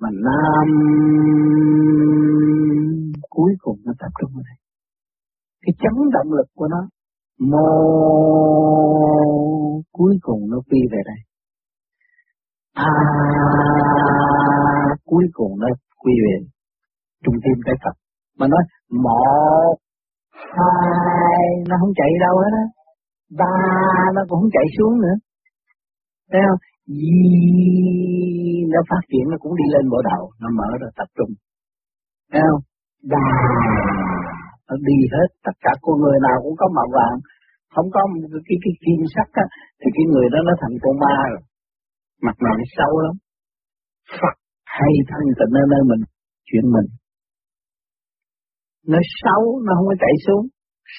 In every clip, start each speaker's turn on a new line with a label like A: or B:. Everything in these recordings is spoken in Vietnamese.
A: mà nam cuối cùng nó tập trung ở đây. Cái chấn động lực của nó, mô cuối cùng nó quy về đây. À cuối cùng nó quy về trung tim cái Phật. Mà nói một hai nó không chạy đâu hết á. Ba nó cũng không chạy xuống nữa. Thấy không? Nó phát triển nó cũng đi lên bộ đầu nó mở ra tập trung. Thấy không? Đà nó đi hết tất cả. Con người nào cũng có màu vàng không có cái cái, cái kim sắc á thì cái người đó nó thành con ma rồi. Mặt nào nó sâu lắm. Phật hay thân tịnh ở nơi mình chuyện mình. Nó xấu nó không có chạy xuống.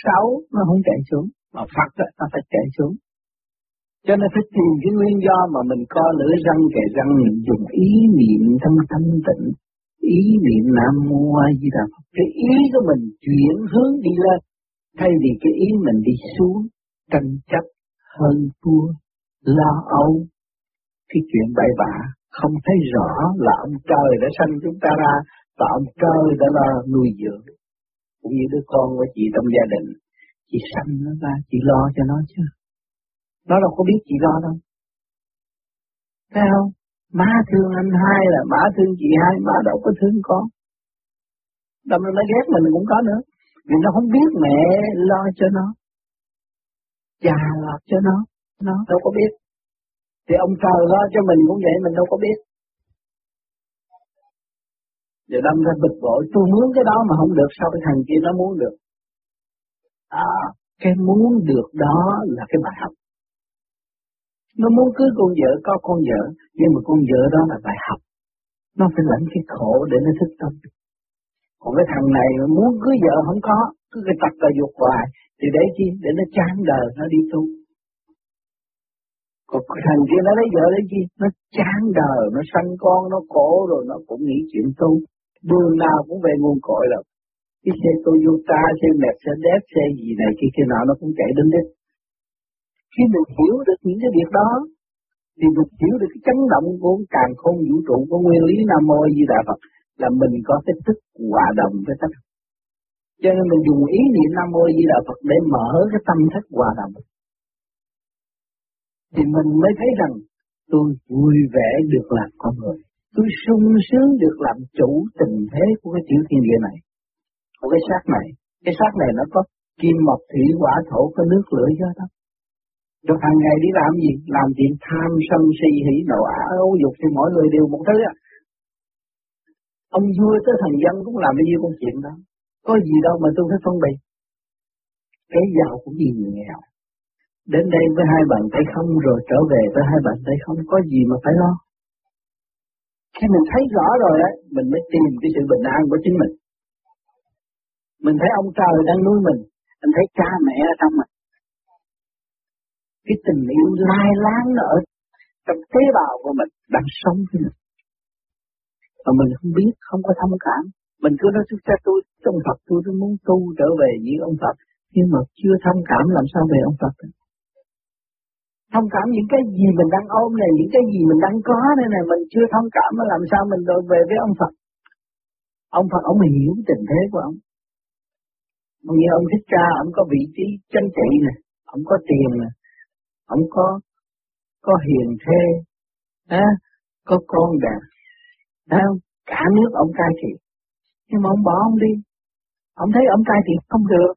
A: Xấu nó không chạy xuống. Mà Phật đó, nó phải chạy xuống cho nên phải tìm cái nguyên do mà mình co lưỡi răng kề răng, mình dùng ý niệm thanh thanh tịnh, ý niệm nam mô a di đà phật. Cái ý của mình chuyển hướng đi lên, thay vì cái ý mình đi xuống, tranh chấp, hơn thua, lo âu. Cái chuyện bậy bạ không thấy rõ là ông trời đã sanh chúng ta ra và ông trời đã là nuôi dưỡng. Cũng như đứa con của chị trong gia đình, chị sanh nó ra, chị lo cho nó chứ nó đâu có biết chị lo đâu. Thấy không? Má thương anh hai là má thương chị hai má đâu có thương con. Đâm ra nó ghét mình cũng có nữa. Vì nó không biết mẹ lo cho nó. Cha lo cho nó. Nó đâu có biết. Thì ông trời lo cho mình cũng vậy mình đâu có biết. Giờ đâm ra bực bội, tôi muốn cái đó mà không được, sao cái thằng kia nó muốn được? À, cái muốn được đó là cái bài học. Nó muốn cưới con vợ, có con vợ, nhưng mà con vợ đó là bài học. Nó phải lãnh cái khổ để nó thức tâm. Còn cái thằng này muốn cưới vợ không có, cứ cái tập là dục hoài, thì để chi? Để nó chán đời, nó đi tu. Còn thằng kia nó lấy vợ lấy chi? Nó chán đời, nó sanh con, nó khổ rồi nó cũng nghĩ chuyện tu đường nào cũng về nguồn cội rồi cái xe Toyota, xe Mercedes, xe gì này kia kia nào nó cũng chạy đến đích. Khi mình hiểu được những cái việc đó, thì mình hiểu được cái chấn động của càng không vũ trụ của nguyên lý Nam Mô Di Đà Phật là mình có cái thức hòa đồng với tất cả. Cho nên mình dùng ý niệm Nam Mô Di Đà Phật để mở cái tâm thức hòa đồng. Thì mình mới thấy rằng tôi vui vẻ được làm con người. Tôi sung sướng được làm chủ tình thế của cái tiểu thiên địa này. Của cái xác này. Cái xác này nó có kim mộc thủy hỏa thổ có nước lửa do đó. Được hàng ngày đi làm gì? Làm chuyện tham sân si hỉ nộ ả ấu dục thì mỗi người đều một thứ à. Ông vua tới thần dân cũng làm bao nhiêu công chuyện đó. Có gì đâu mà tôi phải phân biệt. Cái giàu cũng gì người nghèo. Đến đây với hai bàn tay không rồi trở về với hai bàn tay không có gì mà phải lo. Khi mình thấy rõ rồi á, mình mới tìm cái sự bình an của chính mình. Mình thấy ông trời đang nuôi mình, mình thấy cha mẹ ở trong mình. Cái tình yêu lai láng nó ở trong tế bào của mình đang sống với mình. Mà mình không biết, không có thông cảm. Mình cứ nói cho tôi, trong Phật tôi, tôi muốn tu trở về với ông Phật. Nhưng mà chưa thông cảm làm sao về ông Phật được thông cảm những cái gì mình đang ôm này, những cái gì mình đang có đây này, mình chưa thông cảm mà làm sao mình được về với ông Phật. Ông Phật, ông hiểu tình thế của ông. Như ông Thích cha ông có vị trí chân trị nè, ông có tiền nè, ông có có hiền thê, à, có con đẹp, à, cả nước ông cai trị. Nhưng mà ông bỏ ông đi, ông thấy ông cai trị không được.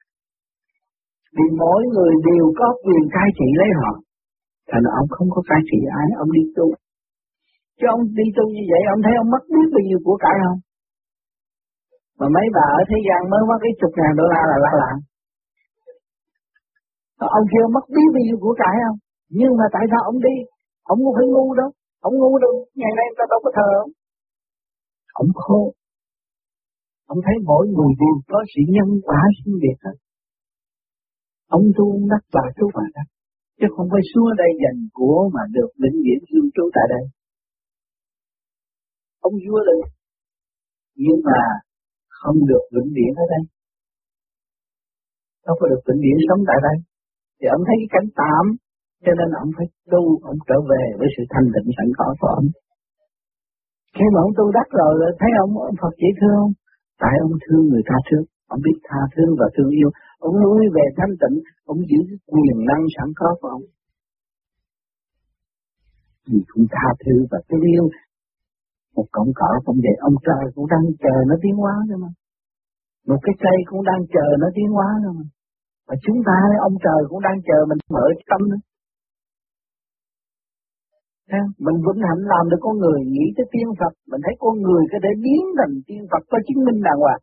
A: Vì mỗi người đều có quyền cai trị lấy họ. Thành ông không có cai trị ai, ông đi tu. Chứ ông đi tu như vậy, ông thấy ông mất biết bao nhiêu của cải không? Mà mấy bà ở thế gian mới mất cái chục ngàn đô la là la lạ Ông kia mất biết bao nhiêu của cải không? Nhưng mà tại sao ông đi? Ông không phải ngu đâu. Ông ngu đâu. Ngày nay ta đâu có thờ ông. Ông khô. Ông thấy mỗi người đều có sự nhân quả sinh biệt hết. Ông tu đắc bà tu bà đắc chứ không phải xuống đây dành của mà được vĩnh viễn lưu trú tại đây. Ông vua được, nhưng mà không được vĩnh viễn ở đây. Đâu có được vĩnh viễn sống tại đây. Thì ông thấy cái cảnh tạm, cho nên ông phải tu, ông trở về với sự thanh tịnh sẵn có của ông. Khi mà ông tu đắc rồi, thấy ông, ông Phật dễ thương không? Tại ông thương người ta trước, ông biết tha thương và thương yêu, ông nuôi về thanh tịnh, ông giữ quyền năng sẵn có của ông. Vì cũng tha thứ và thương yêu. Một cọng cỏ cũng vậy, ông trời cũng đang chờ nó tiến hóa thôi mà. Một cái cây cũng đang chờ nó tiến hóa thôi mà. Và chúng ta, ông trời cũng đang chờ mình mở tâm nữa. Mình vĩnh hạnh làm được con người nghĩ tới tiên Phật, mình thấy con người có thể biến thành tiên Phật có chứng minh đàng hoàng.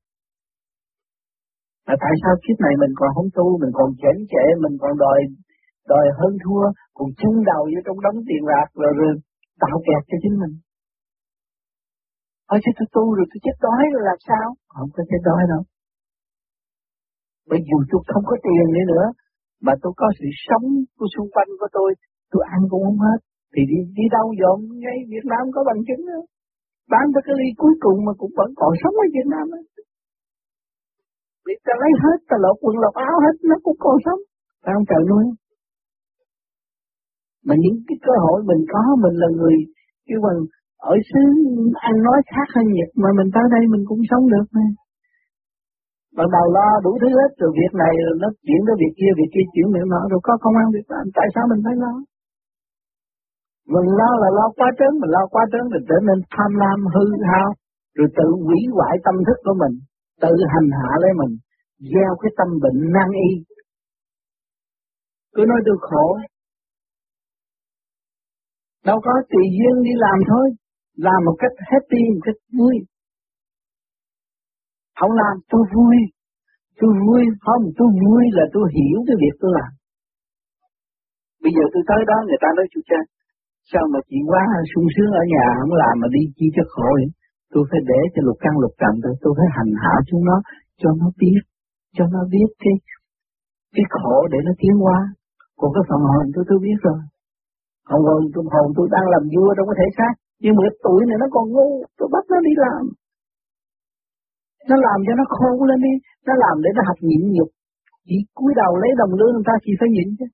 A: Mà tại sao kiếp này mình còn không tu, mình còn chén trễ, mình còn đòi đòi hơn thua, còn chung đầu vô trong đống tiền bạc rồi, rồi tạo kẹt cho chính mình. Ở chứ tôi tu rồi tôi chết đói rồi làm sao? Không có chết đói đâu. Bởi dù tôi không có tiền nữa nữa, mà tôi có sự sống của xung quanh của tôi, tôi ăn cũng không hết. Thì đi, đi đâu dọn ngay Việt Nam có bằng chứng đó. Bán được cái ly cuối cùng mà cũng vẫn còn sống ở Việt Nam đó. Vì ta lấy hết, ta lột quần lột áo hết, nó cũng còn sống. Phải không trời nuôi? Mà những cái cơ hội mình có, mình là người kêu bằng ở xứ ăn nói khác hơn Nhật mà mình tới đây mình cũng sống được mà. Ban đầu lo đủ thứ hết rồi việc này rồi nó chuyển tới việc kia, việc kia chuyển miệng nọ rồi có công an việc làm. Tại sao mình phải lo? Mình lo là lo quá trớn, mình lo quá trớn mình trở nên tham lam hư hao, rồi tự hủy hoại tâm thức của mình, tự hành hạ lấy mình, gieo cái tâm bệnh nan y. Cứ nói tôi khổ, đâu có tùy duyên đi làm thôi, làm một cách happy, một cách vui. Không làm tôi vui, tôi vui không, tôi vui là tôi hiểu cái việc tôi làm. Bây giờ tôi tới đó người ta nói chú cha, sao mà chị quá sung sướng ở nhà không làm mà đi chi cho khổ vậy? Tôi phải để cho lục căn lục trần tôi, tôi phải hành hạ chúng nó, cho nó biết, cho nó biết cái cái khổ để nó tiến hóa. Còn cái phần hồn tôi tôi biết rồi. Hồn hồn tôi hồn tôi đang làm vua trong có thể xác, nhưng mà cái tuổi này nó còn ngu, tôi bắt nó đi làm. Nó làm cho nó khô lên đi, nó làm để nó học nhịn nhục. Chỉ cúi đầu lấy đồng lương người ta chỉ phải nhịn chứ.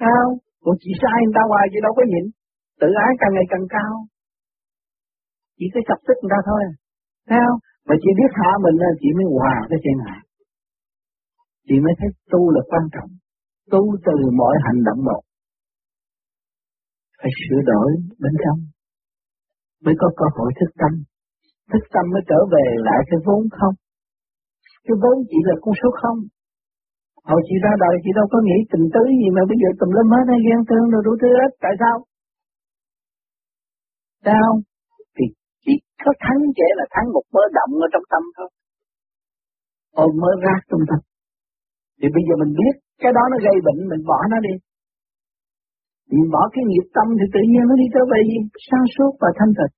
A: Sao? Còn chị sai người ta hoài chị đâu có nhịn. Tự ái càng ngày càng cao. Chỉ cái chọc tức người ta thôi. Thấy không? Mà chị biết hạ mình là chị mới hòa cái chuyện này. Chị mới thấy tu là quan trọng. Tu từ mọi hành động một. Phải sửa đổi bên trong. Mới có cơ hội thức tâm. Thức tâm mới trở về lại cái vốn không. Cái vốn chỉ là con số không. Hồi chị ra đời, chị đâu có nghĩ tình tứ gì mà bây giờ tùm lum hết hay ghen thương rồi đủ thứ hết. Tại sao? Sao? Thì chỉ có thắng trẻ là thắng một mớ động ở trong tâm thôi. Ôm mớ ra trong tâm. Thì bây giờ mình biết cái đó nó gây bệnh, mình bỏ nó đi. Mình bỏ cái nghiệp tâm thì tự nhiên nó đi trở về gì? Sáng suốt và thanh tịnh.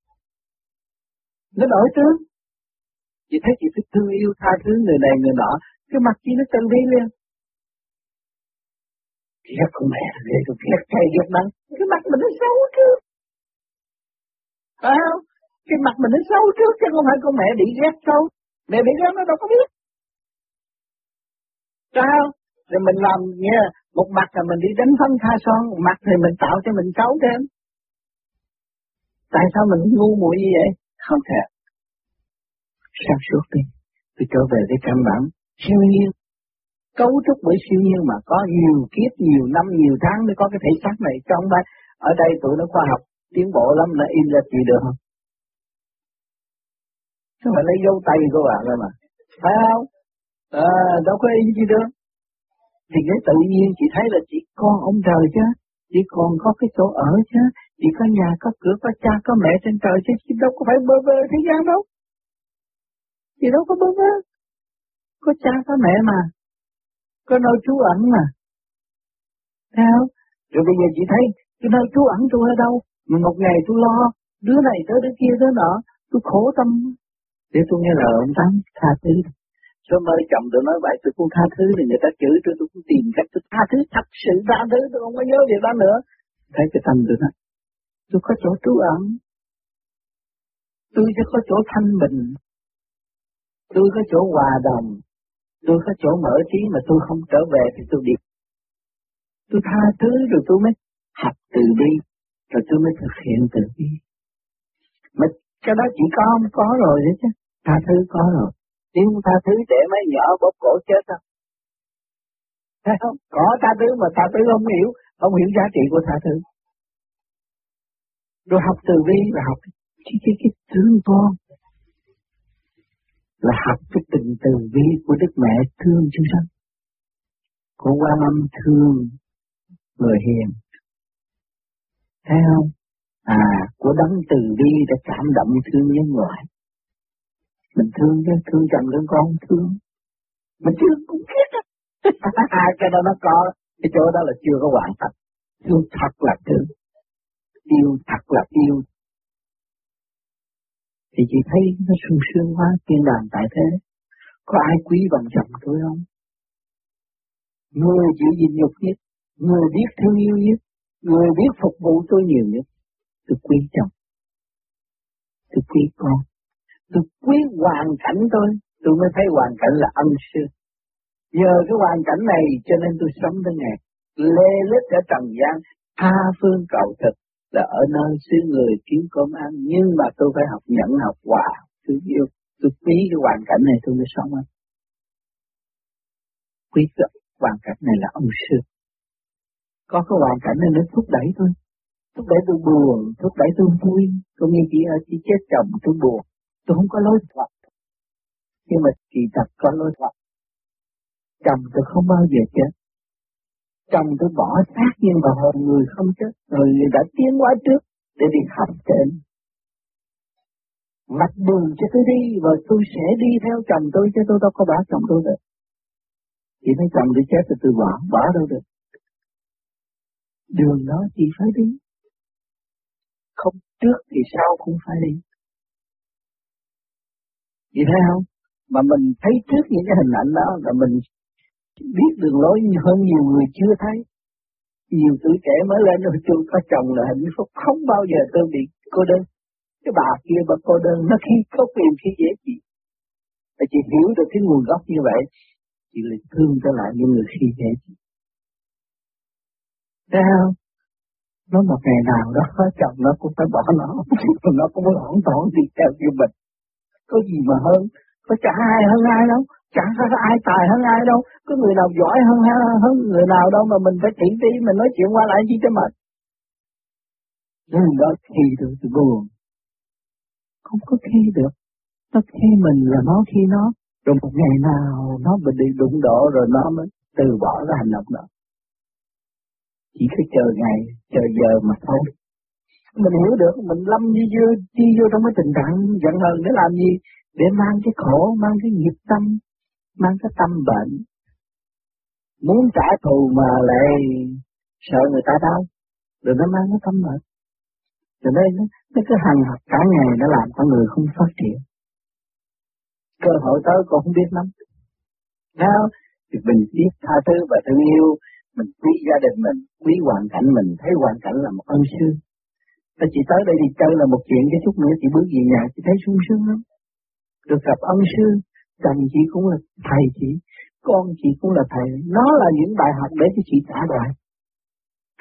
A: Nó đổi tướng. Chị thấy chị thích thương yêu tha thứ người này người nọ. Cái mặt chị nó tự đi liền ghét con mẹ ghê tôi ghét thầy ghét nắng cái mặt mình nó xấu trước. Phải không? Cái mặt mình nó xấu trước chứ không phải con mẹ bị ghét xấu. Mẹ bị ghét nó đâu có biết. Sao rồi mình làm nghe một mặt là mình đi đánh phấn tha son, một mặt thì mình tạo cho mình xấu thêm. Tại sao mình ngu muội như vậy? Không thể. Sáng suốt đi. Tôi trở về với căn bản. Siêu nhiên cấu trúc bởi siêu nhiên mà có nhiều kiếp, nhiều năm, nhiều tháng mới có cái thể xác này trong đây. Ở đây tụi nó khoa học tiến bộ lắm nó in ra chỉ được không? Chứ phải lấy dấu tay của bạn rồi mà. Phải không? À, đâu có in gì được. Thì cái tự nhiên chị thấy là chị con ông trời chứ. chị còn có cái chỗ ở chứ. chị có nhà, có cửa, có cha, có mẹ trên trời chứ. Chị đâu có phải bơ vơ thế gian đâu. Chị đâu có bơ vơ. Có cha, có mẹ mà có nơi trú ẩn mà. Sao? Rồi bây giờ chị thấy cái nơi trú ẩn tôi ở đâu? Mà một ngày tôi lo, đứa này tới đứa kia tới nọ, tôi khổ tâm. Để tôi nghe lời ông Tám tha thứ. Sớm mới chồng tôi nói vậy tôi cũng tha thứ thì người ta chửi tôi tôi cũng tìm cách tôi tha thứ thật sự tha thứ tôi không có nhớ gì đó nữa. Thấy cái tâm tôi nói, Tôi có chỗ trú ẩn. Tôi sẽ có chỗ thanh bình. Tôi có chỗ hòa đồng. Tôi có chỗ mở trí mà tôi không trở về thì tôi đi. Tôi tha thứ rồi tôi mới học từ bi, rồi tôi mới thực hiện từ bi. mà cái đó chỉ có không có rồi đấy chứ. Tha thứ có rồi. Nếu không tha thứ để mấy nhỏ bóp cổ chết không thấy không? Có tha thứ mà tha thứ không hiểu không hiểu giá trị của tha thứ. Rồi học từ bi và học cái cái cái thương con là học cái tình từ bi của Đức Mẹ thương chúng sanh. Của Quan Âm thương người hiền. Thấy không? À, của đấng từ bi đã cảm động thương nhân loại. Mình thương chứ, thương chồng đứa con thương. Mình chưa cũng biết á. cái đó nó có, cái chỗ đó là chưa có hoàn thành. Thương thật là thương. Yêu thật là yêu. Thì chị thấy nó sung sướng quá, tiên đàn tại thế. Có ai quý bằng chồng tôi không? Người chịu gìn nhục nhất, người biết thương yêu nhất, người biết phục vụ tôi nhiều nhất. Tôi quý chồng. Tôi quý con. Tôi quý hoàn cảnh tôi, tôi mới thấy hoàn cảnh là ân sư. Nhờ cái hoàn cảnh này cho nên tôi sống tới ngày lê lết ở trần gian, tha phương cầu thực là ở nơi xứ người kiếm cơm ăn, nhưng mà tôi phải học nhẫn học hòa tôi yêu, tôi quý cái hoàn cảnh này, tôi mới sống anh quý cái hoàn cảnh này là ông sư. Có cái hoàn cảnh này nó thúc đẩy tôi. Thúc đẩy tôi buồn, thúc đẩy tôi vui. Tôi nghe chị ở chị chết chồng, tôi buồn. Tôi không có lối thoát. Nhưng mà kỳ thật có lối thoát. Chồng tôi không bao giờ chết chồng tôi bỏ xác nhưng mà hồn người không chết. Rồi người đã tiến hóa trước để đi học trên. Mặt đường cho tôi đi và tôi sẽ đi theo chồng tôi chứ tôi đâu có bỏ chồng tôi được chỉ thấy chồng tôi chết thì tôi bỏ bỏ đâu được. Đường đó chỉ phải đi. Không trước thì sau cũng phải đi. Chị thấy không? Mà mình thấy trước những cái hình ảnh đó là mình biết đường lối hơn nhiều người chưa thấy. Nhiều tuổi trẻ mới lên ở chung có chồng là hạnh phúc, không bao giờ tôi bị cô đơn. Cái bà kia bà cô đơn, nó khi có quyền khi dễ chị. Và chị hiểu được cái nguồn gốc như vậy, chị lại thương trở lại những người khi dễ chị. Thấy không? Nó một ngày nào đó có chồng nó cũng phải bỏ nó, nó cũng muốn hỗn tổn đi theo như mình. Có gì mà hơn, có chả ai hơn ai đâu. Chẳng có ai tài hơn ai đâu. Có người nào giỏi hơn hơn người nào đâu mà mình phải chỉ tí mình nói chuyện qua lại chi cho mệt. Nhưng đó khi được thì buồn. Không có khi được. Nó khi mình là nó khi nó. Rồi một ngày nào nó bị đi đụng độ rồi nó mới từ bỏ cái hành động đó. Chỉ phải chờ ngày, chờ giờ mà thôi. Mình hiểu được, mình lâm đi vô đi vô trong cái tình trạng giận hờn để làm gì? Để mang cái khổ mang cái nghiệp tâm mang cái tâm bệnh. Muốn trả thù mà lại sợ người ta đau rồi nó mang cái tâm bệnh. Rồi đây nó, nó cứ hành học cả ngày nó làm con người không phát triển. Cơ hội tới con không biết lắm. Nào thì mình biết tha thứ và thương yêu mình quý gia đình mình quý hoàn cảnh mình thấy hoàn cảnh là một ân sư Ta chỉ tới đây đi chơi là một chuyện cái chút nữa chị bước về nhà chị thấy sung sướng lắm được gặp ân sư chồng chị cũng là thầy chị, con chị cũng là thầy. Nó là những bài học để cho chị trả bài.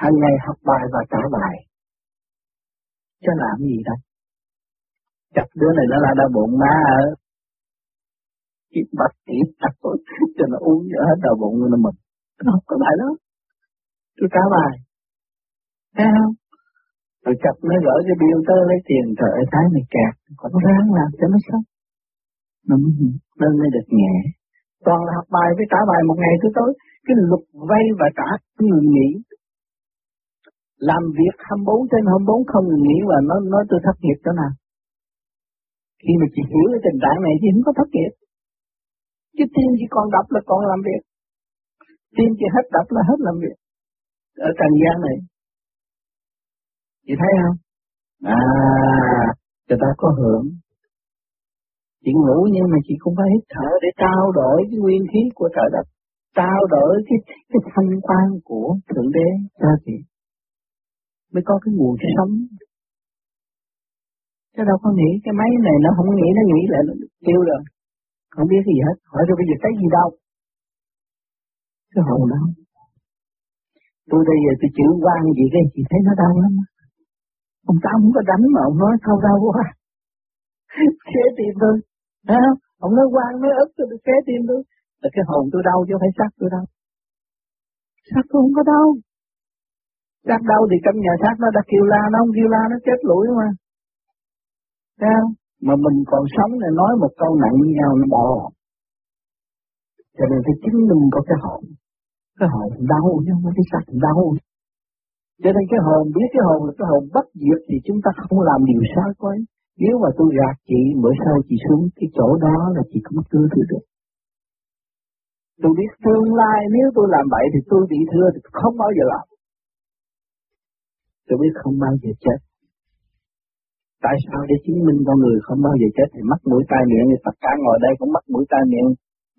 A: Hàng ngày học bài và trả bài. Cho làm gì đây? Chặt đứa này nó là đau bụng má ở. Chị bạch chị chặt cho nó uống cho hết đau bụng nó mực. Nó học có bài đó. Tôi trả bài. Thấy không? Rồi chặt nó gửi cái biêu tới lấy tiền trời ơi thái này kẹt. Còn ráng làm cho nó xong nó nên mới được nhẹ. Toàn là học bài với trả bài một ngày thứ tối cái luật vay và trả người nghỉ. Làm việc 24 trên 24 không ngừng nghỉ và nó nói tôi thất nghiệp chỗ nào. Khi mà chị hiểu cái tình trạng này thì không có thất nghiệp. Chứ tim chỉ còn đập là còn làm việc. Tim chỉ hết đập là hết làm việc. Ở trần gian này. Chị thấy không? À người ta có hưởng. Chị ngủ nhưng mà chị cũng phải hít thở để trao đổi cái nguyên khí của trời đất, trao đổi cái cái thanh quan của Thượng Đế cho chị. Mới có cái nguồn sống. Chứ đâu có nghĩ cái máy này nó không nghĩ nó nghĩ là nó tiêu rồi. Không biết cái gì hết. Hỏi rồi bây giờ thấy gì đâu. Cái hồn đâu. Tôi đây giờ tôi chữ quan gì cái chị thấy nó đau lắm. Ông ta không có đánh mà ông nói câu đau quá. khế tim tôi Thấy không? Ông nói quan nói ức, tôi kế tim tôi. Là cái hồn tôi đau chứ không phải xác tôi đau. Xác tôi không có đau. Xác đau thì trong nhà xác nó đã kêu la, Nó không kêu la, nó chết lũi mà. Thấy không? Mà mình còn sống này nói một câu nặng như nhau, nó bỏ. Cho nên phải chứng minh có cái hồn. Cái hồn đau chứ không phải cái xác đau. Cho nên cái hồn, biết cái hồn là cái hồn bất diệt thì chúng ta không làm điều sai quấy. Nếu mà tôi gạt chị, bữa sau chị xuống cái chỗ đó là chị cũng thưa thừa được. Tôi biết tương lai nếu tôi làm vậy thì tôi bị thưa thì không bao giờ làm. Tôi biết không bao giờ chết. Tại sao để chứng minh con người không bao giờ chết thì mắt mũi tai miệng thì tất cả ngồi đây cũng mắt mũi tai miệng,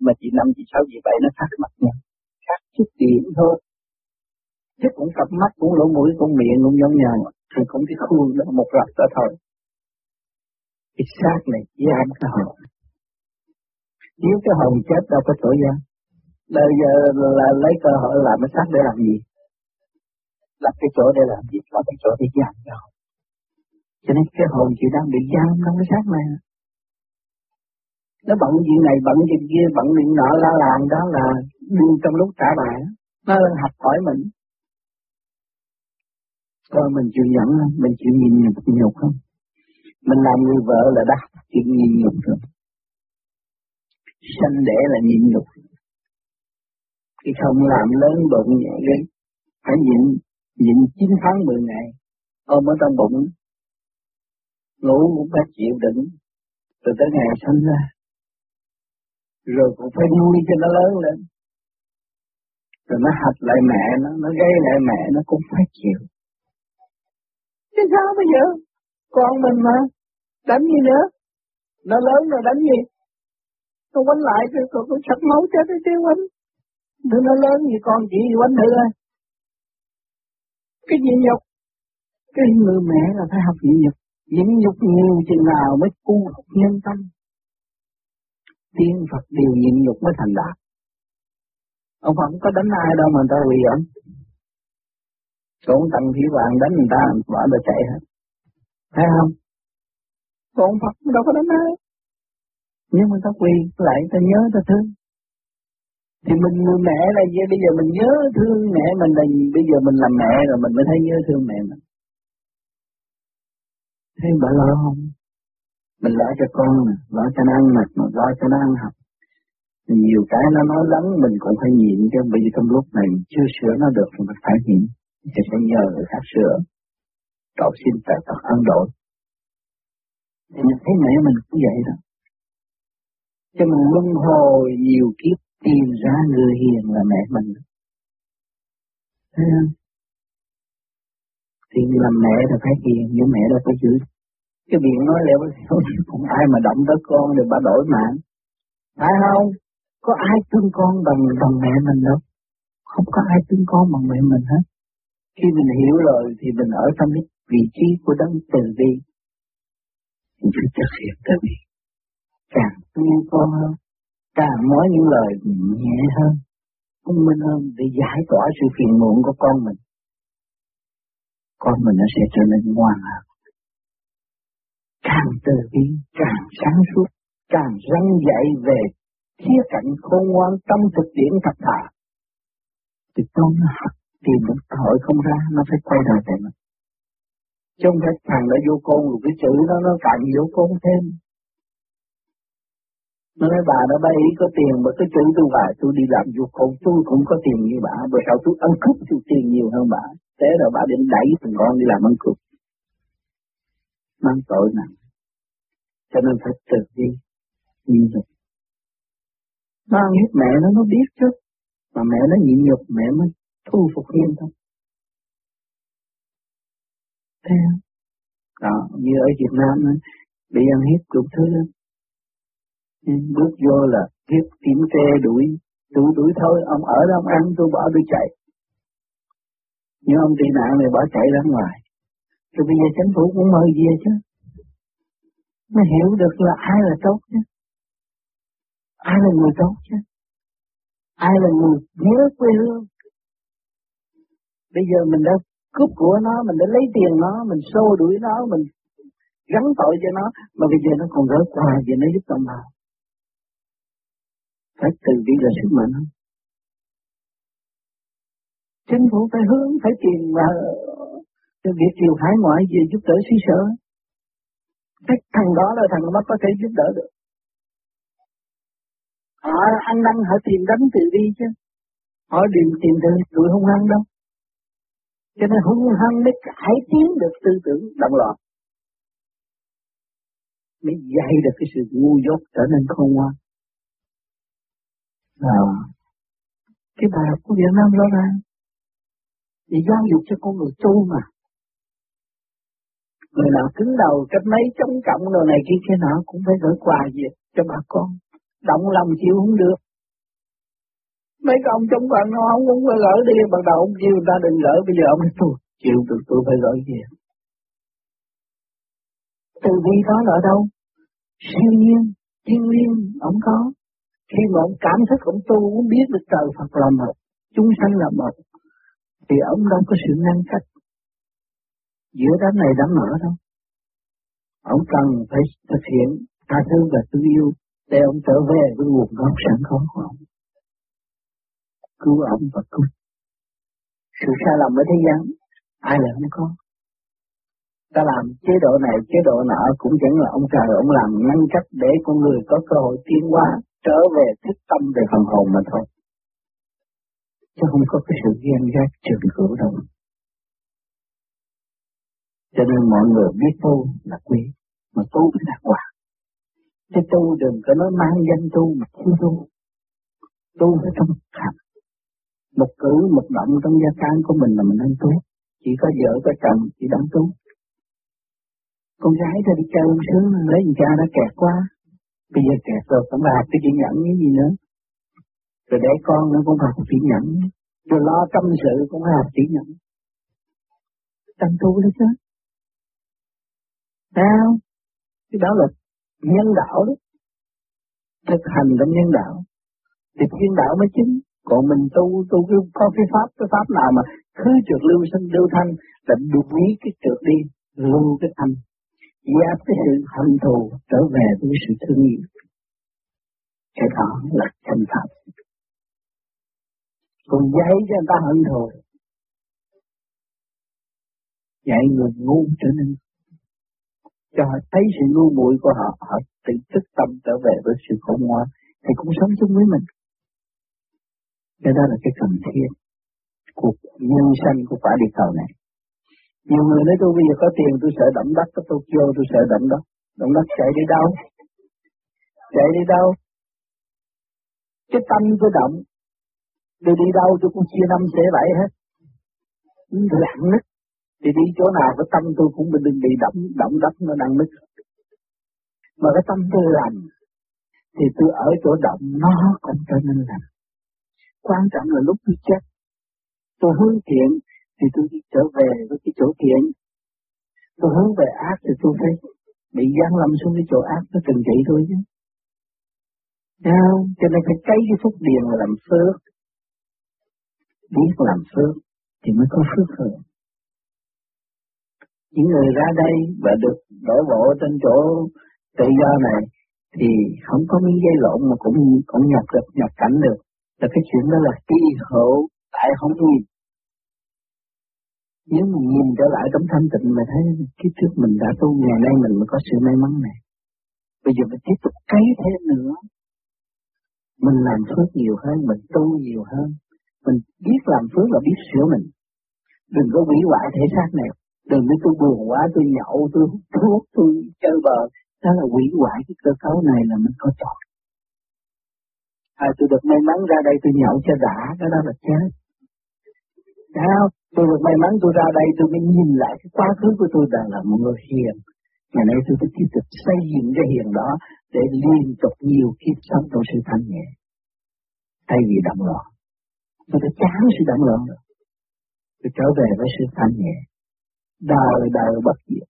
A: mà chị năm, chị sáu, chị bảy nó khác mặt nhau khác chút điểm thôi chứ cũng cặp mắt, cũng lỗ mũi, cũng miệng cũng giống nhau thì cũng cái khuôn đó, một rạch đó thôi cái xác này giam cái hồn nếu cái hồn chết đâu có tội giam bây giờ là lấy cơ hội làm cái xác để làm gì? Lập cái chỗ để làm gì? Lập cái chỗ để giam cái hồn cho nên cái hồn chỉ đang bị giam trong cái xác này. Nó bận chuyện này, bận chuyện kia, bận chuyện nọ la làm đó là đương trong lúc trả bài nó học hỏi mình. Coi mình chịu nhận không? Mình chịu nhìn nhục không? Mình làm người vợ là đắc chuyện nhịn nhục rồi. Sanh đẻ là nhịn nhục. Khi không làm lớn bụng nhẹ lên phải nhịn, nhịn 9 tháng 10 ngày, ôm ở trong bụng, ngủ cũng phải chịu đựng, từ tới ngày sinh ra. Rồi cũng phải nuôi cho nó lớn lên. Rồi nó hạch lại mẹ nó, nó gây lại mẹ nó cũng phải chịu. Thế sao bây giờ? Con mình mà, đánh gì nữa? Nó lớn rồi đánh gì? Tôi quánh lại thì tôi, cũng sạch máu chết cái tiêu quánh. Đừng nó lớn gì con chỉ gì quánh nữa Cái gì nhục? Cái người mẹ là phải học nhịn nhục. Nhịn nhục nhiều chừng nào mới tu học nhân tâm. Tiên Phật đều nhịn nhục mới thành đạt. Ông Phật có đánh ai đâu mà người ta quỳ ông. Cũng tăng thủy vàng đánh người ta, bỏ người chạy hết. Thấy không? Còn Phật đâu có đánh ai. Nhưng mà ta quỳ lại ta nhớ ta thương. Thì mình người mẹ là gì? Bây giờ mình nhớ thương mẹ mình là gì? Bây giờ mình làm mẹ rồi mình mới thấy nhớ thương mẹ mình. Thấy bà lo không? Mình lo cho con nè, lo cho nó ăn mặc, lo cho nó ăn học. Nhiều cái nó nói lắm mình cũng phải nhịn cho bây giờ trong lúc này mình chưa sửa nó được thì mình phải nhịn thì sẽ nhờ người khác sửa cầu xin tại Phật an độ thì mình thấy mẹ mình cũng vậy đó. Cho mình luân hồi nhiều kiếp tìm ra người hiền là mẹ mình. Thấy không? Thì làm mẹ là phải hiền nhưng mẹ đâu phải giữ. Cái miệng nói lẽ không, ai mà động tới con thì bà đổi mạng. Phải không? Có ai thương con bằng bằng mẹ mình đâu? Không có ai thương con bằng mẹ mình hết. Khi mình hiểu rồi thì mình ở trong cái vị trí của đấng từ bi. thì phải thực hiện từ bi. Càng nghe con hơn, càng nói những lời nhẹ hơn, thông minh hơn để giải tỏa sự phiền muộn của con mình. Con mình nó sẽ trở nên ngoan hơn. Càng từ bi, càng sáng suốt, càng răng dạy về khía cạnh khôn ngoan tâm thực tiễn thật thà. Thì con nó học tìm được hội không ra nó phải quay đầu về mình chứ không phải thằng đã vô con, rồi cái chữ nó nó càng vô con thêm. Nó nói, bà nó bay có tiền mà cái chữ tôi bà, tôi đi làm vô con, tôi cũng có tiền như bà. Bởi sao tôi ăn cướp tôi tiền nhiều hơn bà. Thế là bà định đẩy thằng con đi làm ăn cướp. Mang tội nặng cho nên phải tự đi. Nhịn nhục. Nó ăn hiếp mẹ nó nó biết chứ. Mà mẹ nó nhịn nhục, mẹ mới thu phục yên thôi. Thế Đó, như ở Việt Nam ấy, bị ăn hiếp đủ thứ lắm. Ừ, bước vô là hiếp kiểm tre đuổi, đuổi đuổi thôi, ông ở đó ông ăn tôi bỏ tôi chạy. Nhưng ông tị nạn này bỏ chạy ra ngoài. Rồi bây giờ chính phủ cũng mời về chứ. Nó hiểu được là ai là tốt chứ. Ai là người tốt chứ. Ai là người nhớ quê hương. Bây giờ mình đã cướp của nó, mình đã lấy tiền nó, mình xô đuổi nó, mình gắn tội cho nó. Mà bây giờ nó còn gỡ quà về nó giúp đồng bào phải từ bi là sức mạnh. Không chính phủ phải hướng phải tìm và cho việc điều hải ngoại về giúp đỡ xứ sở. Cái thằng đó là thằng mắt có thể giúp đỡ được. Họ ăn năn họ tìm đánh từ bi chứ. Họ tìm tìm được tụi không ăn đâu cho nên hung hăng mới cải tiến được tư tưởng động loạn mới dạy được cái sự ngu dốt trở nên khôn ngoan. À, cái bài học của Việt Nam rõ ràng. Để giáo dục cho con người tu mà. Người nào cứng đầu cách mấy chống cộng đồ này kia kia nọ cũng phải gửi quà gì cho bà con. Động lòng chịu không được mấy cái ông chống cộng nó không cũng phải lỡ đi. Ban đầu ông kêu người ta đừng lỡ bây giờ ông nói tôi chịu được tôi phải lỡ gì từ bi đó là ở đâu. Siêu nhiên, thiên liêng, ông có. Khi mà ông cảm thức, ông tu cũng biết được trời Phật là một, chúng sanh là một, thì ông đâu có sự ngăn cách. Giữa đám này đám nọ đâu. Ông cần phải thực hiện tha thứ và thương yêu để ông trở về với nguồn gốc sẵn có của ông cứu ông và cứu. Sự sai lầm ở thế gian, ai là không có? Ta làm chế độ này, chế độ nọ cũng chẳng là ông trời, ông làm ngăn cách để con người có cơ hội tiến hóa, trở về thức tâm về phần hồn mà thôi. Chứ không có cái sự ghen ghét trường cửu đâu. Cho nên mọi người biết tu là quý, mà tu mới là quả. Cái tu đừng có nói mang danh tu mà không tu. Tu phải trong hành một cử, một động trong gia can của mình là mình nên tu chỉ có vợ, có chồng, chỉ đang tu con gái ta đi chơi ông sướng lấy cha đã kẹt quá. Bây giờ kẹt rồi cũng là cái chuyện nhận cái gì nữa. Rồi để con nữa, cũng học chỉ nhận rồi lo tâm sự, cũng học chỉ nhận tâm tu đấy chứ. Sao cái đó là nhân đạo đó. Thực hành trong nhân đạo. Thì thiên đạo mới chính còn mình tu tu cái có cái pháp cái pháp nào mà khứ trượt lưu sinh lưu thanh là đuổi cái trượt đi lưu cái thanh, giáp cái sự hận thù trở về với sự thương yêu. Cái đó là chân pháp. Còn dạy cho người ta hận thù, dạy người ngu trở nên, cho họ thấy sự ngu muội của họ họ tự thức tâm trở về với sự khôn ngoan, thì cũng sống chung với mình cái đó là cái cần thiết cuộc nhân sanh của quả địa cầu này. Nhiều người nói, tôi bây giờ có tiền, tôi sợ động đất tôi Tokyo tôi sợ động đất. Động đất chạy đi đâu? Chạy đi đâu? Cái tâm tôi động. Tôi đi đâu tôi cũng chia năm xẻ bảy hết. Lặng nứt thì đi chỗ nào cái tâm tôi cũng đừng bị động động đất nó đang nứt mà cái tâm tôi lành, thì tôi ở chỗ động, nó cũng trở nên lành quan trọng là lúc tôi chết tôi hướng thiện thì tôi đi trở về với cái chỗ thiện tôi hướng về ác thì tôi phải bị giáng lâm xuống cái chỗ ác nó trừng trị tôi chứ Sao? Cho nên phải cấy cái phúc điền là làm phước. Biết làm phước thì mới có phước hưởng. Những người ra đây và được đổ bộ trên chỗ tự do này thì không có miếng dây lộn mà cũng cũng nhập được, nhập cảnh được. Là cái chuyện đó là kỳ hậu tại không nhìn. Nếu mình nhìn trở lại trong thanh tịnh mà thấy kiếp trước mình đã tu ngày nay mình mới có sự may mắn này. Bây giờ mình tiếp tục cấy thêm nữa. Mình làm phước nhiều hơn, mình tu nhiều hơn. Mình biết làm phước là biết sửa mình. Đừng có hủy hoại thể xác này. Đừng có tôi buồn quá, tôi nhậu, tôi hút thuốc, tôi chơi bờ. Đó là hủy hoại cái cơ cấu này là mình có tội. À, tôi được may mắn ra đây tôi nhậu cho đã, cái đó là chết. Sao? Tôi được may mắn tôi ra đây tôi mới nhìn lại cái quá khứ của tôi đang là một người hiền. Ngày nay tôi phải tiếp tục xây dựng cái hiền đó để liên tục nhiều kiếp sống trong sự thanh nhẹ. Thay vì động loạn. Tôi đã chán sự động loạn rồi. Tôi trở về với sự thanh nhẹ. Đời đời bất diệt.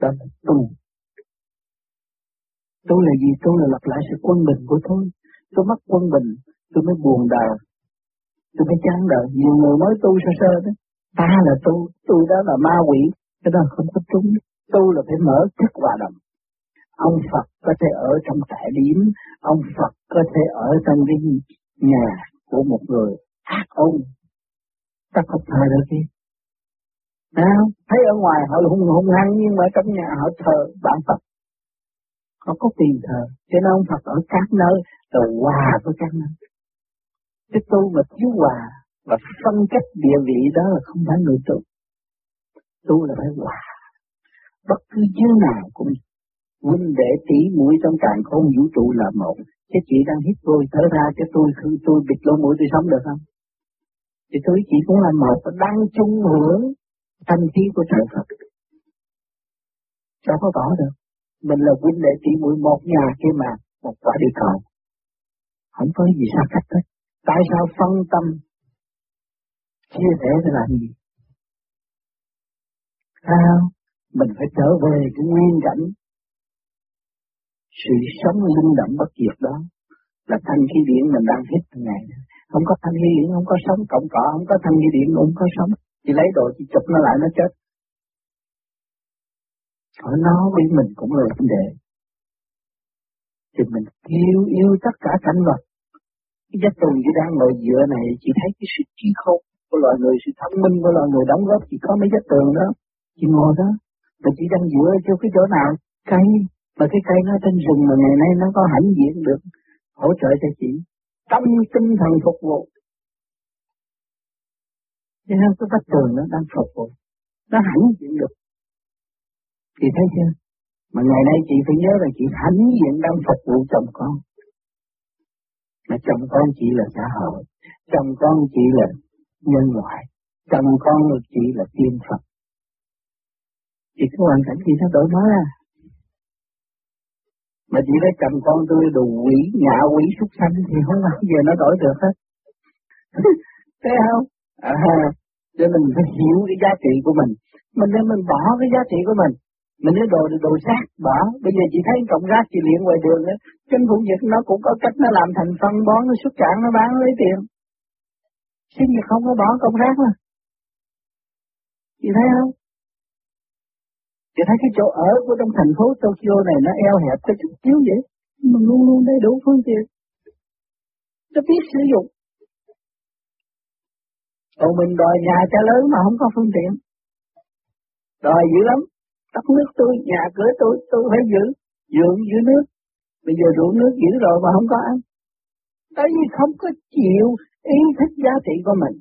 A: Đó là tu. Tu là gì? Tu là lặp lại sự quân bình của tôi. Tôi mất quân bình, tôi mới buồn đời. Tôi mới chán đời. Nhiều người nói tu sơ sơ đó. Ta là tu, tôi đó là ma quỷ. Cái đó không có trúng. tu là phải mở thức hòa đồng ông Phật có thể ở trong trại điểm, ông Phật có thể ở trong cái nhà của một người ác ôn ta không thờ được đi nào thấy ở ngoài họ hung hung hăng nhưng mà trong nhà họ thờ bản Phật họ có tiền thờ cho nên ông Phật ở các nơi rồi hòa với các năng. cái tu mà thiếu hòa và phân cách địa vị đó là không phải người tu tu là phải hòa. Bất cứ giới nào cũng huynh đệ tỷ mũi trong càng không vũ trụ là một. Cái chị đang hít tôi, thở ra cho tôi khi tôi bịt lỗ mũi, tôi sống được không? Thì tôi chỉ cũng là một đang chung hưởng thanh khí của trời Phật. Sao có bỏ được. Mình là huynh đệ tỷ mũi một nhà kia mà, một quả địa cầu không có gì xa cách hết. Tại sao phân tâm chia sẻ để làm gì sao? Mình phải trở về cái nguyên cảnh. Sự sống linh động bất diệt đó là thanh khí điển mình đang hít từng ngày không có thanh khí điển, không có sống cộng cỏ không có thanh khí điển, không có sống chỉ lấy đồ, chỉ chụp nó lại, nó chết. Ở nó với mình cũng là vấn đề thì mình yêu yêu tất cả cảnh vật. Cái giác tùng chỉ đang ngồi dựa này, chỉ thấy cái sự trí khôn của loài người, sự thông minh của loài người đóng góp. Chỉ có mấy giác tường đó, chỉ ngồi đó mà chỉ đang dựa cho cái chỗ nào cây, mà cái cây nó trên rừng mà ngày nay nó có hãnh diện được, hỗ trợ cho chị. Tâm tinh thần phục vụ. Cho nên cái vách tường nó đang phục vụ. Nó hãnh diện được. Chị thấy chưa? Mà ngày nay chị phải nhớ là chị hãnh diện đang phục vụ chồng con. Mà chồng con chị là xã hội chồng con chị là nhân loại chồng con chị là tiên Phật. Chị có hoàn cảnh gì nó đổi mới à? Mà chỉ lấy chồng con tôi đồ quỷ ngạ quỷ súc sanh thì không bao giờ nó đổi được hết. Thấy không? À, cho mình phải hiểu cái giá trị của mình. Mình nên mình bỏ cái giá trị của mình mình nói đồ đồ rác bỏ. Bây giờ chị thấy cộng rác chị liền ngoài đường ấy, chính phủ Nhật nó cũng có cách nó làm thành phân bón nó xuất cảng nó bán lấy tiền. Sinh nhật không có bỏ cộng rác mà. Chị thấy không? Chị thấy cái chỗ ở của trong thành phố Tokyo này nó eo hẹp cái chút xíu vậy. Mà luôn luôn đầy đủ phương tiện. Nó biết sử dụng. Còn mình đòi nhà cho lớn mà không có phương tiện. Đòi dữ lắm đất nước tôi, nhà cửa tôi, tôi phải giữ, dưỡng giữ nước. Bây giờ ruộng nước giữ rồi mà không có ăn. Tại vì không có chịu ý thức giá trị của mình,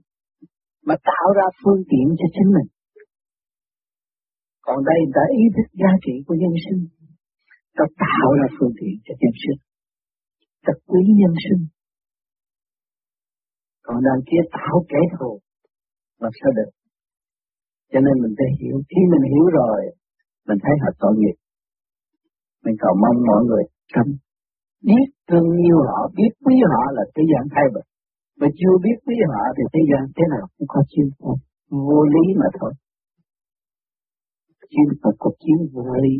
A: mà tạo ra phương tiện cho chính mình. Còn đây đã ý thức giá trị của nhân sinh, ta tạo ra phương tiện cho nhân sinh, ta quý nhân sinh. Còn đằng kia tạo kẻ thù, làm sao được? Cho nên mình phải hiểu, khi mình hiểu rồi, mình thấy hết tội nghiệp. Mình cầu mong mọi người tâm biết thương yêu họ, biết quý họ là thế gian thay bệnh. Mà chưa biết quý họ thì thế gian thế nào cũng có chiêu phục, vô lý mà thôi. Chiêu phục có chiêu vô lý.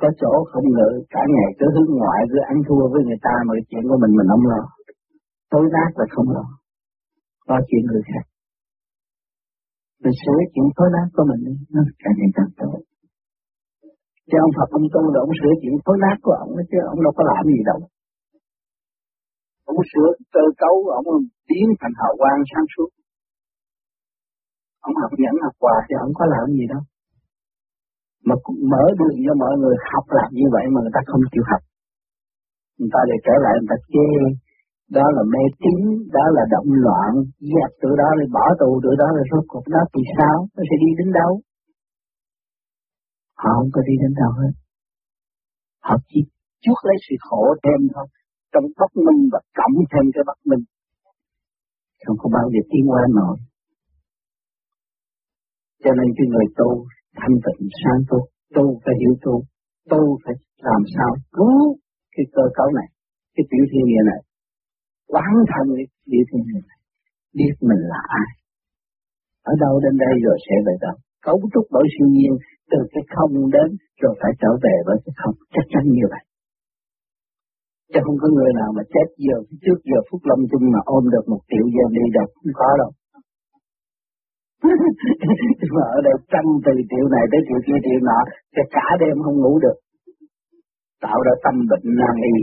A: Có chỗ không ngờ cả ngày cứ hướng ngoại cứ ăn thua với người ta mà chuyện của mình mình không lo. Tối nát là không lo. Lo chuyện người khác mình sửa chuyện thối nát của mình đi. Nó càng ngày càng tốt. Chứ ông Phật, ông tu là ông sửa chuyện thối nát của ông chứ ông đâu có làm gì đâu. Ông sửa cơ cấu, ông tiến thành hào quang sáng suốt. Ông học nhẫn học quà thì ông có làm gì đâu. Mà cũng mở đường cho mọi người học làm như vậy mà người ta không chịu học. Người ta lại trở lại, người ta chê đó là mê tín, đó là động loạn. Dẹp tụi đó rồi bỏ tù tụi đó rồi rốt cuộc đó thì sao? Nó sẽ đi đến đâu? Họ không có đi đến đâu hết. Họ chỉ chuốc lấy sự khổ thêm thôi. Trong bất minh và cộng thêm cái bất minh. Không có bao giờ tiến qua nổi. Cho nên cái người tu thanh tịnh, sáng tu tu phải hiểu tu tu phải làm sao cứu cái cơ cấu này, cái tiểu thiên địa này quán thân đi thiên này biết mình là ai? Ở đâu đến đây rồi sẽ về đâu? Cấu trúc bởi siêu nhiên, từ cái không đến rồi phải trở về với cái không. Chắc chắn như vậy. Chứ không có người nào mà chết giờ trước giờ phút lâm chung mà ôm được một triệu giờ đi đâu, không có đâu. Mà ở đây trăm từ triệu này tới triệu kia, triệu nọ thì cả đêm không ngủ được. Tạo ra tâm bệnh nan y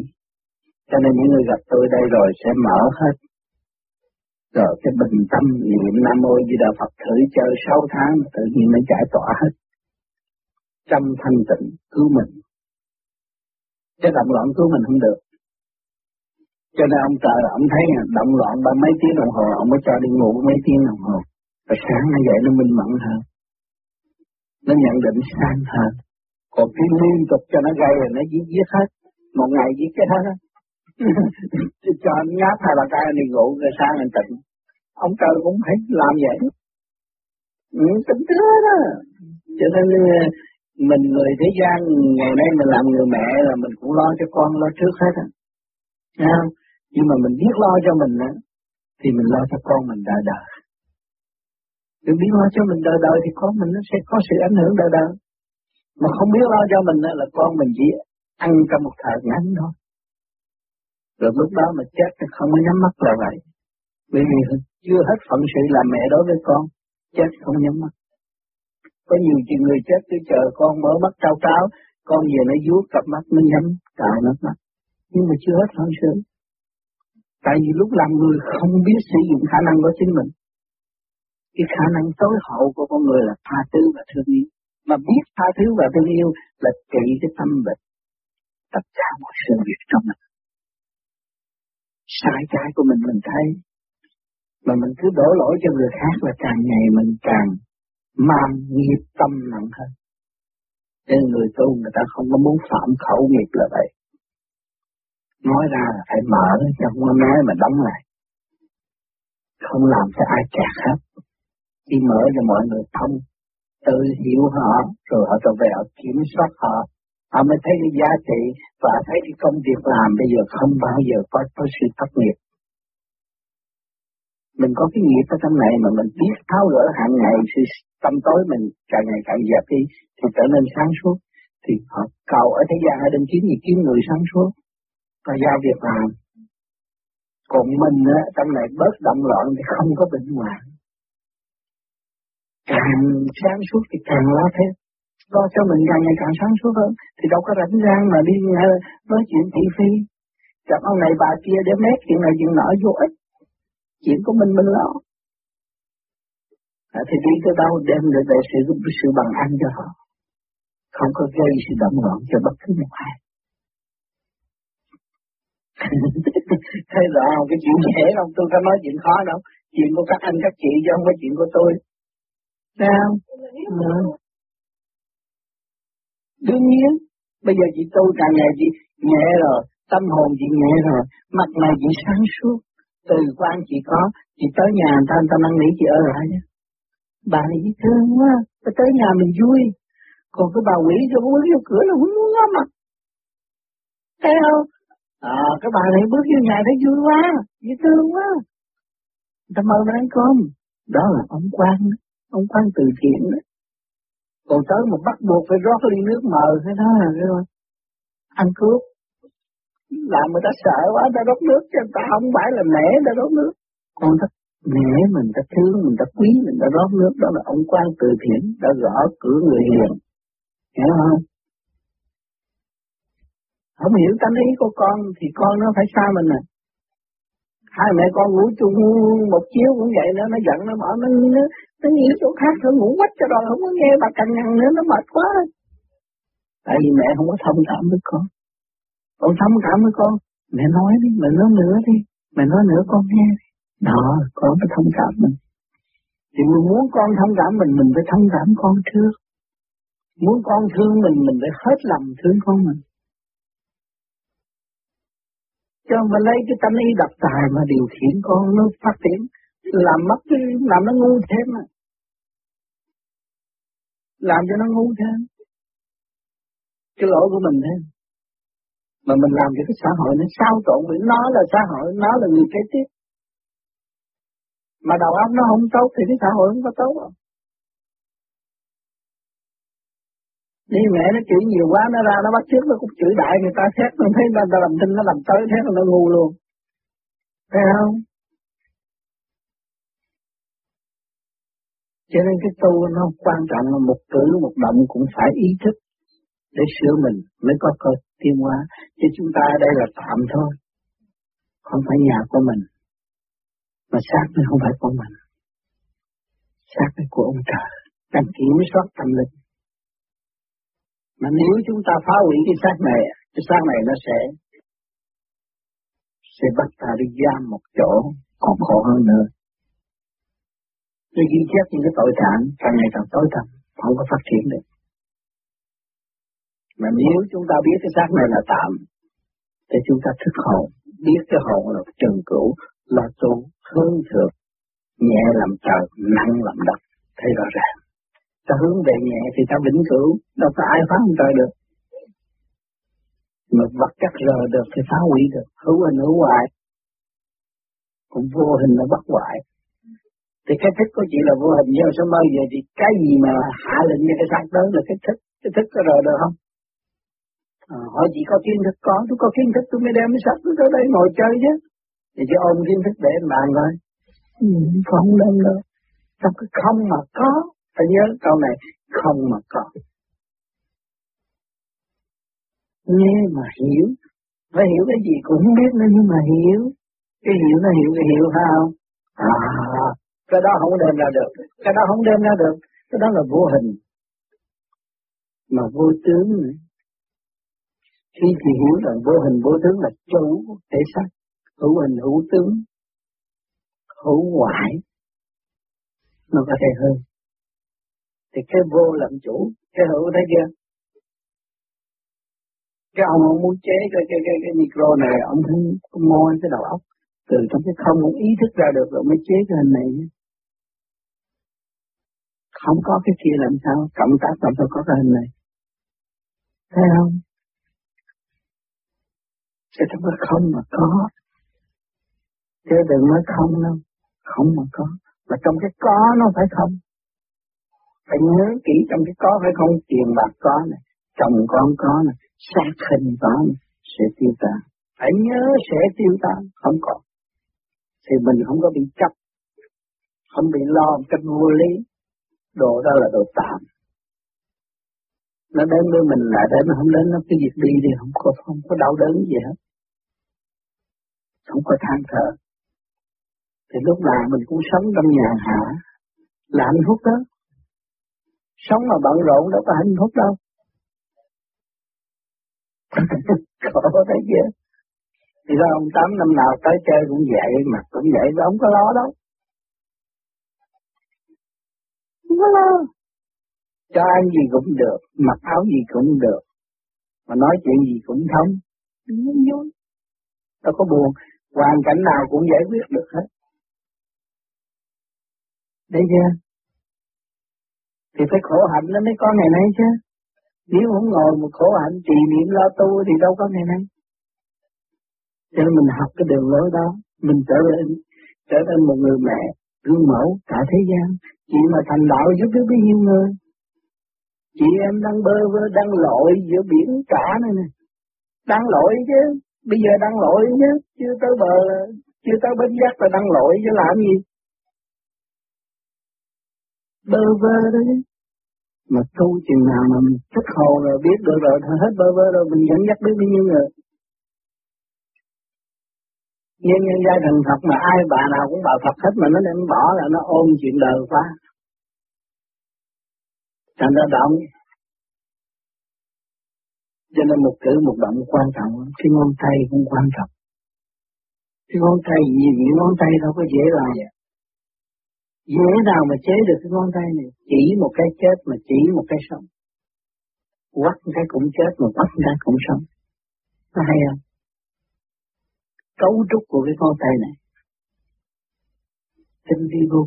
A: cho nên những người gặp tôi đây rồi sẽ mở hết. Rồi cái bình tâm niệm nam mô di đà phật thử chơi sáu tháng, tự nhiên nó giải tỏa hết. Trong thanh tịnh cứu mình. Chứ động loạn cứu mình không được. Cho nên ông trời ông thấy động loạn ba mấy tiếng đồng hồ, ông mới cho đi ngủ mấy tiếng đồng hồ. Và sáng nó dậy nó minh mẫn hơn. Nó nhận định sáng hơn. Còn cái liên tục cho nó gây rồi nó giết giết hết. Một ngày giết cái hết á cho anh ngáp hai ba cái đi ngủ rồi sáng anh tỉnh. Ông trời cũng phải làm vậy. Ừ, tính thứ đó cho nên ờ, mình người thế gian ngày nay mình làm người mẹ là mình cũng lo cho con lo trước hết á. Không? nhưng mà mình biết lo cho mình á thì mình lo cho con mình đời đời đừng biết lo cho mình đời đời thì con mình nó sẽ có sự ảnh hưởng đời đời mà không biết lo cho mình là con mình chỉ ăn trong một thời ngắn thôi rồi lúc đó mà chết thì không có nhắm mắt là vậy. Bởi vì chưa hết phận sự làm mẹ đối với con chết không nhắm mắt. Có nhiều chuyện người chết cứ chờ con mở mắt cao cao, con về nó vuốt cặp mắt nó nhắm cài mắt mắt. Nhưng mà chưa hết phận sự. Tại vì lúc làm người không biết sử dụng khả năng của chính mình. Cái khả năng tối hậu của con người là tha thứ và thương yêu. Mà biết tha thứ và thương yêu là trị cái tâm bệnh. Tất cả mọi sự việc trong mình sai trái của mình mình thấy. Mà mình cứ đổ lỗi cho người khác là càng ngày mình càng mang nghiệp tâm nặng hơn. Nên người tu người ta không có muốn phạm khẩu nghiệp là vậy. Nói ra là phải mở, chứ không có nói mà đóng lại. Không làm cho ai kẹt hết. Khi mở cho mọi người thông, tự hiểu họ, rồi họ trở về họ kiểm soát họ họ mới thấy cái giá trị và thấy cái công việc làm bây giờ không bao giờ có, có sự thất nghiệp. Mình có cái nghiệp ở trong này mà mình biết tháo gỡ hàng ngày sự tâm tối mình càng ngày càng dẹp đi thì trở nên sáng suốt. Thì họ cầu ở thế gian ở bên kiếm gì kiếm người sáng suốt. Và giao việc làm. Còn mình á trong này bớt động loạn thì không có bệnh hoạn. Càng sáng suốt thì càng lo thêm lo cho mình càng ngày càng sáng suốt hơn. Thì đâu có rảnh rang mà đi nói chuyện thị phi. Gặp ông này bà kia để mét chuyện này chuyện nọ vô ích. Chuyện của mình mình lo. À, thì đi tới đâu đem được về sự sự bằng ăn cho họ. Không có gây sự động loạn cho bất cứ một ai. Thấy rõ không? Cái chuyện dễ không? Tôi có nói chuyện khó đâu. Chuyện của các anh các chị chứ không phải chuyện của tôi. Sao? Ừ đương nhiên, bây giờ chị tu càng ngày chị nhẹ rồi, tâm hồn chị nhẹ rồi, mặt này chị sáng suốt. Từ quan chị có, chị tới nhà người ta người ta năn nỉ chị ở lại nhé. Bà này dễ thương quá ta tới nhà mình vui. Còn cái bà quỷ cho bước vô cửa là muốn ngó mặt. Thấy không? À cái bà này bước vô nhà thấy vui quá, dễ thương quá. Người ta mời mình ăn cơm. Đó là ông quan ông quan từ thiện đó còn tới mà bắt buộc phải rót ly nước mờ thế đó là ăn cướp. Làm người ta sợ quá ta rót nước cho người ta, không phải là mẹ ta rót nước. Còn ta mẹ mình ta thương mình ta quý mình ta rót nước. Đó là ông quan từ thiện, đã gõ cửa người hiền. Hiểu không? Không hiểu tâm ý của con thì con nó phải xa mình à hai mẹ con ngủ chung một chiếu cũng vậy nữa nó giận, nó bỏ nó nó nó nghĩ chỗ khác, nó ngủ quách cho rồi không có nghe bà cằn nhằn nữa, nó mệt quá. Tại vì mẹ không có thông cảm với con. Con thông cảm với con. Mẹ nói đi, mẹ nói nữa đi, mẹ nói nữa con nghe. Đi đó, con phải thông cảm mình. Thì mình muốn con thông cảm mình mình phải thông cảm con trước. Muốn con thương mình mình phải hết lòng thương con mình cho mà lấy cái tâm ý độc tài mà điều khiển con nó phát triển, làm mất cái làm nó ngu thêm à. Làm cho nó ngu thêm. Cái lỗi của mình thêm. Mà mình làm cho cái xã hội nó sao trộn vì nó là xã hội, nó là người kế tiếp. Mà đầu óc nó không tốt thì cái xã hội không có tốt không đi mẹ nó chửi nhiều quá, nó ra, nó bắt trước nó cũng chửi đại người ta xét, nó thấy người ta làm tin, nó làm tới, thế nó ngu luôn thấy không Cho nên cái tu nó quan trọng là một cử, một động cũng phải ý thức để sửa mình mới có cơ, tiến hóa. Chứ chúng ta ở đây là tạm thôi. Không phải nhà của mình. Mà xác nó không phải của mình. Xác nó của ông trời. Đang kiểm soát tâm linh. Mà nếu chúng ta phá hủy cái xác này, cái xác này nó sẽ sẽ bắt ta đi giam một chỗ còn khổ hơn nữa. Nó ghi chép những cái tội trạng càng ngày càng tối tăm, không có phát triển được. Mà nếu chúng ta biết cái xác này là tạm, thì chúng ta thức hồn, biết cái hồn là trần cửu, là tu, hướng thượng, nhẹ làm trời, nặng làm đất, thấy rõ ràng. Ta hướng về nhẹ thì ta vĩnh cửu, đâu có ai phá không trời được. Mà vật chất rờ được thì phá hủy được, hữu hình hữu hoại. Cũng vô hình nó bất hoại. Thì cái thức của chị là vô hình do sao bao giờ thì cái gì mà hạ lệnh cho cái xác đó là cái thức, cái thức có rờ được không? À, hỏi chị có kiến thức có, tôi có kiến thức tôi mới đem cái sách tôi tới đây ngồi chơi chứ. Thì chỉ ôm kiến thức để bàn thôi. Ừ, không đâu đâu. Trong cái không mà có, phải nhớ câu này, không mà có. Nghe mà hiểu, phải hiểu cái gì cũng không biết nữa nhưng mà hiểu. Cái hiểu nó hiểu cái hiểu phải không? À, cái đó không đem ra được, cái đó không đem ra được, cái đó là vô hình. Mà vô tướng nữa. Khi thì hiểu rằng vô hình vô tướng là chủ thể xác, hữu hình hữu tướng, hữu ngoại, nó có thể hơn. Thì cái vô làm chủ, cái hữu thấy chưa? Cái ông, ông muốn chế cái, cái, cái, cái micro này, ông thấy môi cái đầu óc. Từ trong cái không ông ý thức ra được rồi mới chế cái hình này. Không có cái kia làm sao, cộng tác làm sao có cái hình này. Thấy không? Cái trong cái không mà có. Chứ đừng nói không đâu. Không mà có. Mà trong cái có nó phải không. Phải nhớ kỹ trong cái có phải không. Tiền bạc có này. Chồng con có này. xác hình có này. Sẽ tiêu tan. Phải nhớ sẽ tiêu tan. Không có. Thì mình không có bị chấp. Không bị lo một cách vô lý. Đồ đó là đồ tạm nó đến với mình lại đến nó không đến nó cái việc đi thì không có không có đau đớn gì hết không có than thở thì lúc nào mình cũng sống trong nhà hạ là hạnh phúc đó sống mà bận rộn đâu có hạnh phúc đâu khổ thấy chưa thì ra ông tám năm nào tới chơi cũng vậy mà cũng vậy đó không có lo đâu không có lo cho ăn gì cũng được, mặc áo gì cũng được, mà nói chuyện gì cũng thông, vui vui. Đâu có buồn, hoàn cảnh nào cũng giải quyết được hết. Đấy chưa? Thì phải khổ hạnh nó mới có ngày nay chứ. Nếu không ngồi một khổ hạnh trì niệm lo tu thì đâu có ngày nay. Cho nên mình học cái đường lối đó, mình trở lên trở thành một người mẹ gương mẫu cả thế gian. chị mà thành đạo giúp được bao nhiêu người. Chị em đang bơ vơ đang lội giữa biển cả này nè. Đang lội chứ, bây giờ đang lội chứ, chưa tới bờ, chưa tới bến giác là đang lội chứ làm gì. Bơ vơ đấy Mà tu chừng nào mà mình thích hồ rồi biết được rồi, hết bơ vơ rồi mình dẫn dắt biết bao nhiêu người. Nhưng nhân gia thần Phật mà ai bà nào cũng bảo Phật hết mà nó đem bỏ là nó ôm chuyện đời quá. Thành ra động. Cho nên một cử một động quan trọng, cái ngón tay cũng quan trọng. Cái ngón tay gì những ngón tay đâu có dễ làm. Dễ nào mà chế được cái ngón tay này, chỉ một cái chết mà chỉ một cái sống. Quắt cái cũng chết mà quắt cái cũng sống. Có hay không? Cấu trúc của cái ngón tay này. Tinh vi vô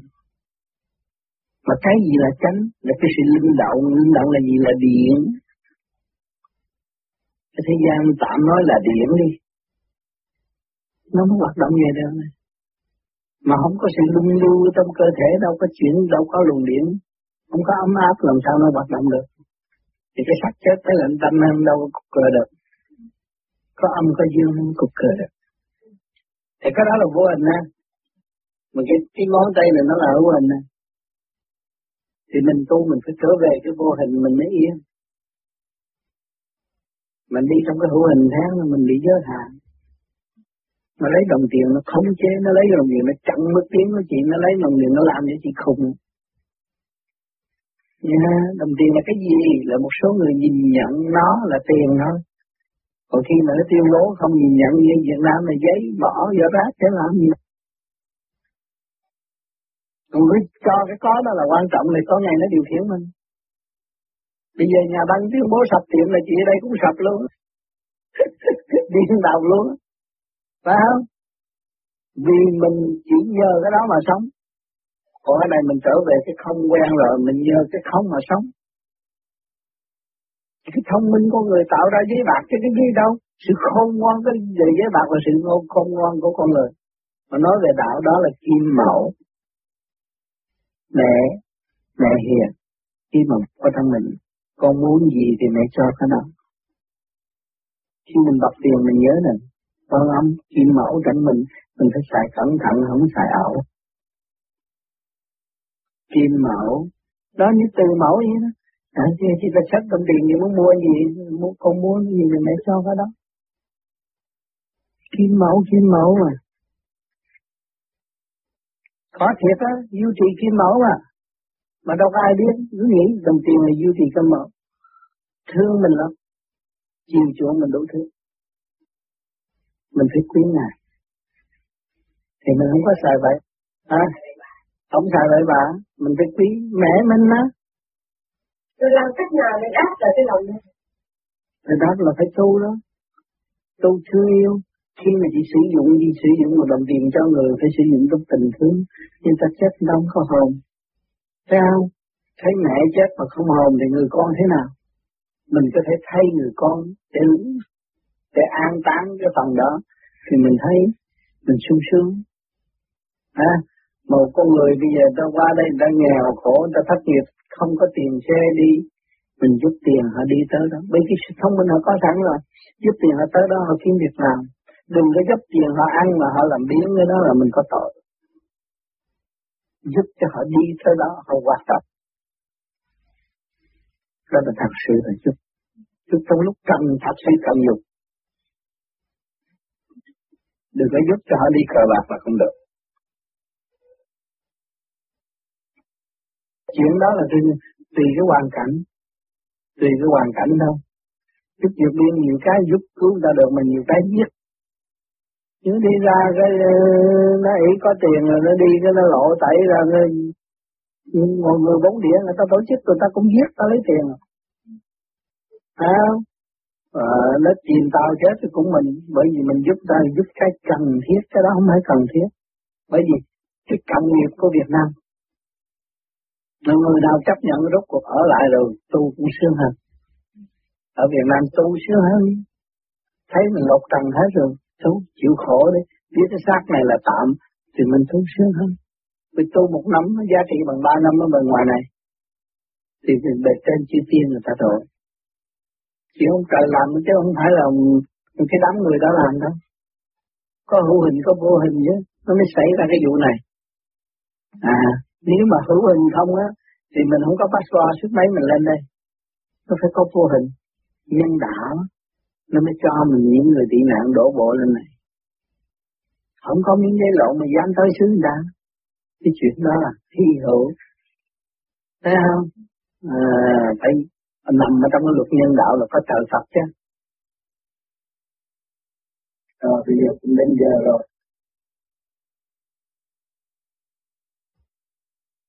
A: mà cái gì là chánh là cái sự linh động, linh động là gì là điện. Cái thế gian tạm nói là điện đi. Nó mới hoạt động về đâu này. Mà không có sự lung lưu trong cơ thể đâu có chuyển, đâu có luồng điện. Không có ấm áp làm sao nó hoạt động được. Thì cái sắc chết cái lạnh tâm em đâu có cục cờ được. Có âm có dương không cục cờ được. Thì cái đó là vô hình nè. Mà cái, cái ngón tay này nó là hữu hình nè thì mình tu mình phải trở về cái vô hình mình mới yên mình đi trong cái hữu hình tháng mình bị giới hạn nó lấy đồng tiền nó khống chế nó lấy đồng tiền nó chặn mất tiếng của chị nó lấy đồng tiền nó làm cho chị khùng. Yeah, đồng tiền là cái gì? Là một số người nhìn nhận nó là tiền thôi. Còn khi mà nó tuyên bố không nhìn nhận như Việt Nam là giấy bỏ vô rác để làm gì? Còn cứ cho cái có đó là quan trọng thì có ngày nó điều khiển mình. Bây giờ nhà băng tuyên bố sập tiệm là chị ở đây cũng sập luôn. Điên đầu luôn phải không? Vì mình chỉ nhờ cái đó mà sống. Còn cái này mình trở về cái không quen rồi, mình nhờ cái không mà sống. Cái thông minh của người tạo ra giấy bạc chứ cái gì đâu. Sự khôn ngoan, cái về giấy bạc là sự khôn ngoan của con người. Mà nói về đạo đó là kim mẫu. Mẹ mẹ hiền. Khi mà có thân mình, con muốn gì thì mẹ cho cái nào. khi mình đọc tiền mình nhớ nè con âm kim mẫu trong mình. Mình phải xài cẩn thận, không xài ảo. Kim mẫu. Đó như từ mẫu vậy đó. Tại vì chỉ là sách đồng tiền thì muốn mua gì? Muốn con muốn gì thì mẹ cho cái đó. Kim mẫu kim mẫu mà có thiệt á duy trì kim mẫu mà mà đâu có ai biết, cứ nghĩ đồng tiền là duy trì kim mẫu. Thương mình lắm. Chiều chuộng mình đủ thứ mình phải quý ngài. Thì mình không có xài vậy à, không xài vậy bà mình phải quý mẹ mình á.
B: Tôi làm cách nào để đáp lại cái lòng này
A: thì đáp là phải tu đó. Tu thương yêu. Khi mà chị sử dụng đi sử dụng một đồng tiền cho người phải sử dụng trong tình thương. Nhưng ta chết đâu có hồn. Thấy không? Thấy mẹ chết mà không hồn thì người con thế nào? Mình có thể thay người con để để an táng cái phần đó thì mình thấy mình sung sướng. À, một con người bây giờ ta qua đây ta nghèo khổ ta thất nghiệp không có tiền xe đi mình giúp tiền họ đi tới đó. Bởi vì sự thông minh họ có sẵn rồi. Giúp tiền họ tới đó họ kiếm việc làm. Đừng có giúp tiền họ ăn mà họ làm biến cái đó là mình có tội. Giúp cho họ đi tới đó họ hoạt động. Đó là thật sự là giúp. Giúp trong lúc cần thật sự cần dùng đừng có giúp cho họ đi cờ bạc là không được. Chuyện đó là tùy, tùy cái hoàn cảnh. Tùy cái hoàn cảnh đâu giúp việc đi nhiều cái giúp cứu ta được mà nhiều cái giết. Chứ đi ra cái ờ, nó ý có tiền rồi nó đi cái nó lộ tẩy ra cái mọi người bốn địa người ta tổ chức người ta cũng giết ta lấy tiền. À, à, nó tìm tao chết thì cũng mình bởi vì mình giúp ta giúp cái cần thiết cái đó không phải cần thiết. Bởi vì cái cộng nghiệp của Việt Nam là người nào chấp nhận rốt cuộc ở lại rồi tu cũng sướng hơn. Ở Việt Nam tu sướng hơn. Thấy mình lột trần hết rồi tu chịu khổ đi. Biết cái xác này là tạm thì mình tu sướng hơn. Vì tu một năm giá trị bằng ba năm ở bên ngoài này. Thì về trên chữ tiên người ta rồi chỉ ông trời làm chứ không phải là cái đám người đó làm đâu có hữu hình có vô hình chứ nó mới xảy ra cái vụ này. À nếu mà hữu hình không á thì mình không có passport sức mấy mình lên đây. Nó phải có vô hình. Nhân đạo nó mới cho mình những người tị nạn đổ bộ lên này. Không có miếng giấy lộn mà dám tới xứ người ta. Cái chuyện đó là hy hữu. Thấy không? À, phải nằm ở trong luật nhân đạo là có trợ Phật chứ. Rồi bây giờ cũng đến giờ rồi.